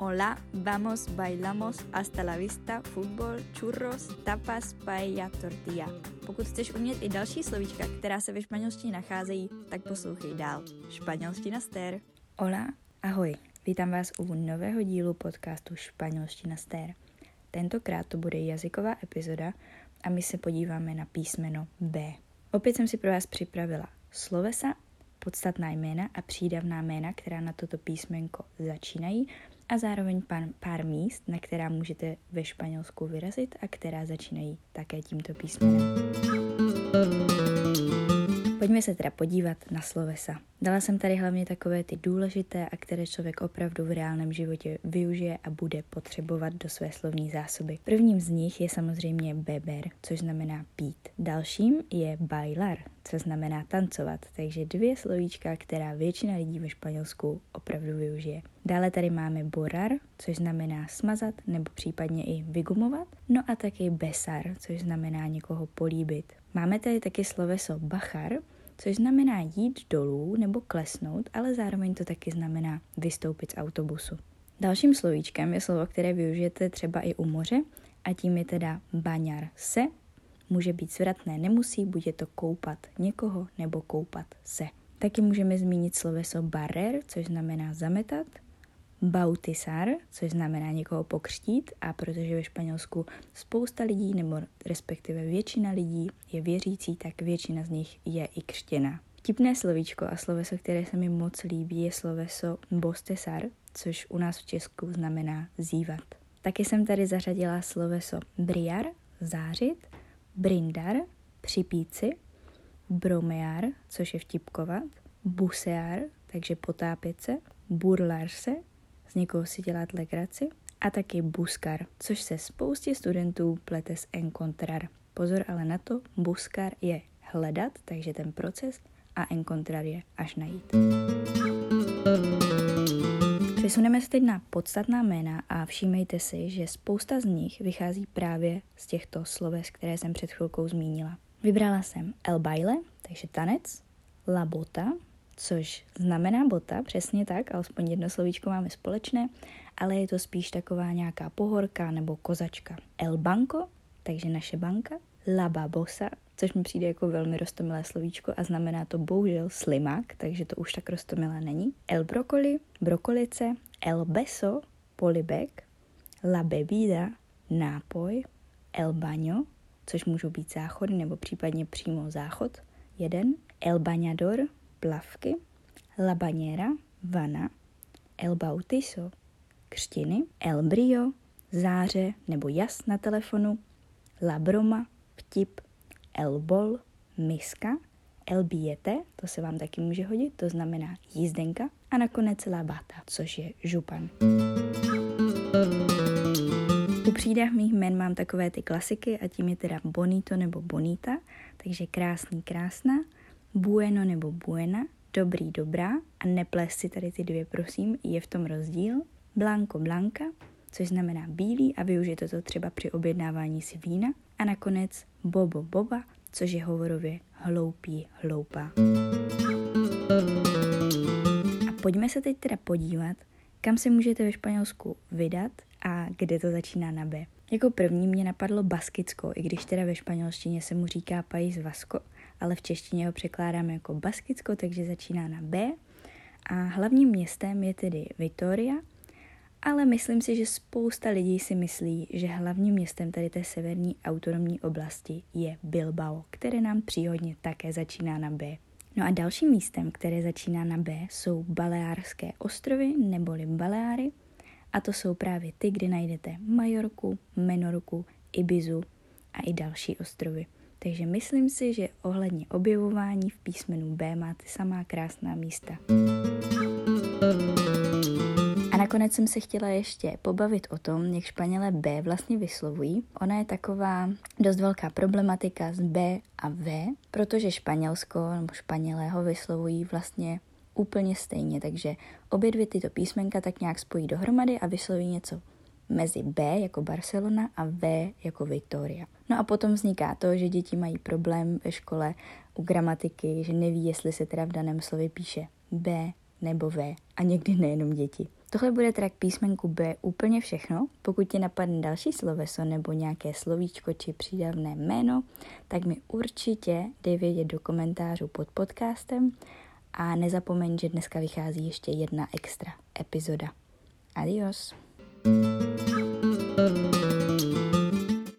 Hola, vamos, bailamos, hasta la vista, fútbol, churros, tapas, paella, tortilla. Pokud chceš umět i další slovíčka, která se ve španělštině nacházejí, tak poslouchej dál. Španělština stér. Hola, ahoj. Vítám vás u nového dílu podcastu Španělština stér. Tentokrát to bude jazyková epizoda a my se podíváme na písmeno B. Opět jsem si pro vás připravila slovesa, podstatná jména a přídavná jména, která na toto písmenko začínají a zároveň pár, pár míst, na která můžete ve Španělsku vyrazit a která začínají také tímto písmenem. Pojďme se teda podívat na slovesa. Dala jsem tady hlavně takové ty důležité a které člověk opravdu v reálném životě využije a bude potřebovat do své slovní zásoby. Prvním z nich je samozřejmě beber, což znamená pít. Dalším je bailar, co znamená tancovat, takže dvě slovíčka, která většina lidí ve Španělsku opravdu využije. Dále tady máme borar, což znamená smazat nebo případně i vygumovat, no a taky besar, což znamená někoho políbit. Máme tady taky sloveso bachar, což znamená jít dolů nebo klesnout, ale zároveň to taky znamená vystoupit z autobusu. Dalším slovíčkem je slovo, které využijete třeba i u moře a tím je teda baňar se. Může být zvratné, nemusí, bude to koupat někoho nebo koupat se. Taky můžeme zmínit sloveso barrer, což znamená zametat, bautisar, což znamená někoho pokřtít a protože ve Španělsku spousta lidí, nebo respektive většina lidí je věřící, tak většina z nich je i křtěna. Vtipné slovíčko a sloveso, které se mi moc líbí, je sloveso bostesar, což u nás v Česku znamená zívat. Taky jsem tady zařadila sloveso briar, zářit, brindar, připít si, bromear, což je vtipkovat, busear, takže potápět se, burlarse, z někoho si dělat legraci, a taky buskar, což se spoustě studentů plete s encontrar. Pozor ale na to, buskar je hledat, takže ten proces, a encontrar je až najít. Přesuneme se teď na podstatná jména a všímejte si, že spousta z nich vychází právě z těchto sloves, které jsem před chvilkou zmínila. Vybrala jsem el baile, takže tanec, la bota, což znamená bota, přesně tak, alespoň jedno slovíčko máme společné, ale je to spíš taková nějaká pohorka nebo kozačka. El banco, takže naše banka, la babosa, což mi přijde jako velmi rostomilé slovíčko a znamená to bohužel slimák, takže to už tak rostomilé není. El brokoli, brokolice, el beso, polibek, la bebida, nápoj, el baño, což můžou být záchody nebo případně přímo záchod, jeden, el bañador, plavky, la bañera, vana, el bautizo, křtiny, el brio, záře nebo jas na telefonu, la broma, vtip, el bol, miska, el biete, to se vám taky může hodit, to znamená jízdenka, a nakonec la bata, což je župan. U přídavných jmen mám takové ty klasiky a tím je teda bonito nebo bonita, takže krásný, krásná, bueno nebo buena, dobrý, dobrá a neples si tady ty dvě, prosím, je v tom rozdíl. Blanco, blanka, což znamená bílý a využijete to třeba při objednávání si vína. A nakonec bobo, boba, což je hovorově hloupý, hloupá. A pojďme se teď teda podívat, kam se můžete ve Španělsku vydat a kde to začíná na B. Jako první mě napadlo Baskicko, i když teda ve španělštině se mu říká País Vasco, ale v češtině ho překládáme jako Baskicko, takže začíná na B. A hlavním městem je tedy Vitoria, ale myslím si, že spousta lidí si myslí, že hlavním městem tady té severní autonomní oblasti je Bilbao, které nám příhodně také začíná na B. No a dalším místem, které začíná na B, jsou Baleárské ostrovy neboli Baleáry, a to jsou právě ty, kde najdete Majorku, Menorku, Ibizu a i další ostrovy. Takže myslím si, že ohledně objevování v písmenu B máte samá krásná místa. A nakonec jsem se chtěla ještě pobavit o tom, jak Španělé B vlastně vyslovují. Ona je taková dost velká problematika z B a V, protože Španělsko nebo Španělé ho vyslovují vlastně úplně stejně, takže obě dvě tyto písmenka tak nějak spojí dohromady a vysloví něco mezi B jako Barcelona a V jako Victoria. No a potom vzniká to, že děti mají problém ve škole u gramatiky, že neví, jestli se teda v daném slově píše B nebo V a někdy nejenom děti. Tohle bude teda k písmenku B úplně všechno. Pokud ti napadne další sloveso nebo nějaké slovíčko či přídavné jméno, tak mi určitě dej vědět do komentářů pod podcastem a nezapomeň, že dneska vychází ještě jedna extra epizoda. Adios. thank you Música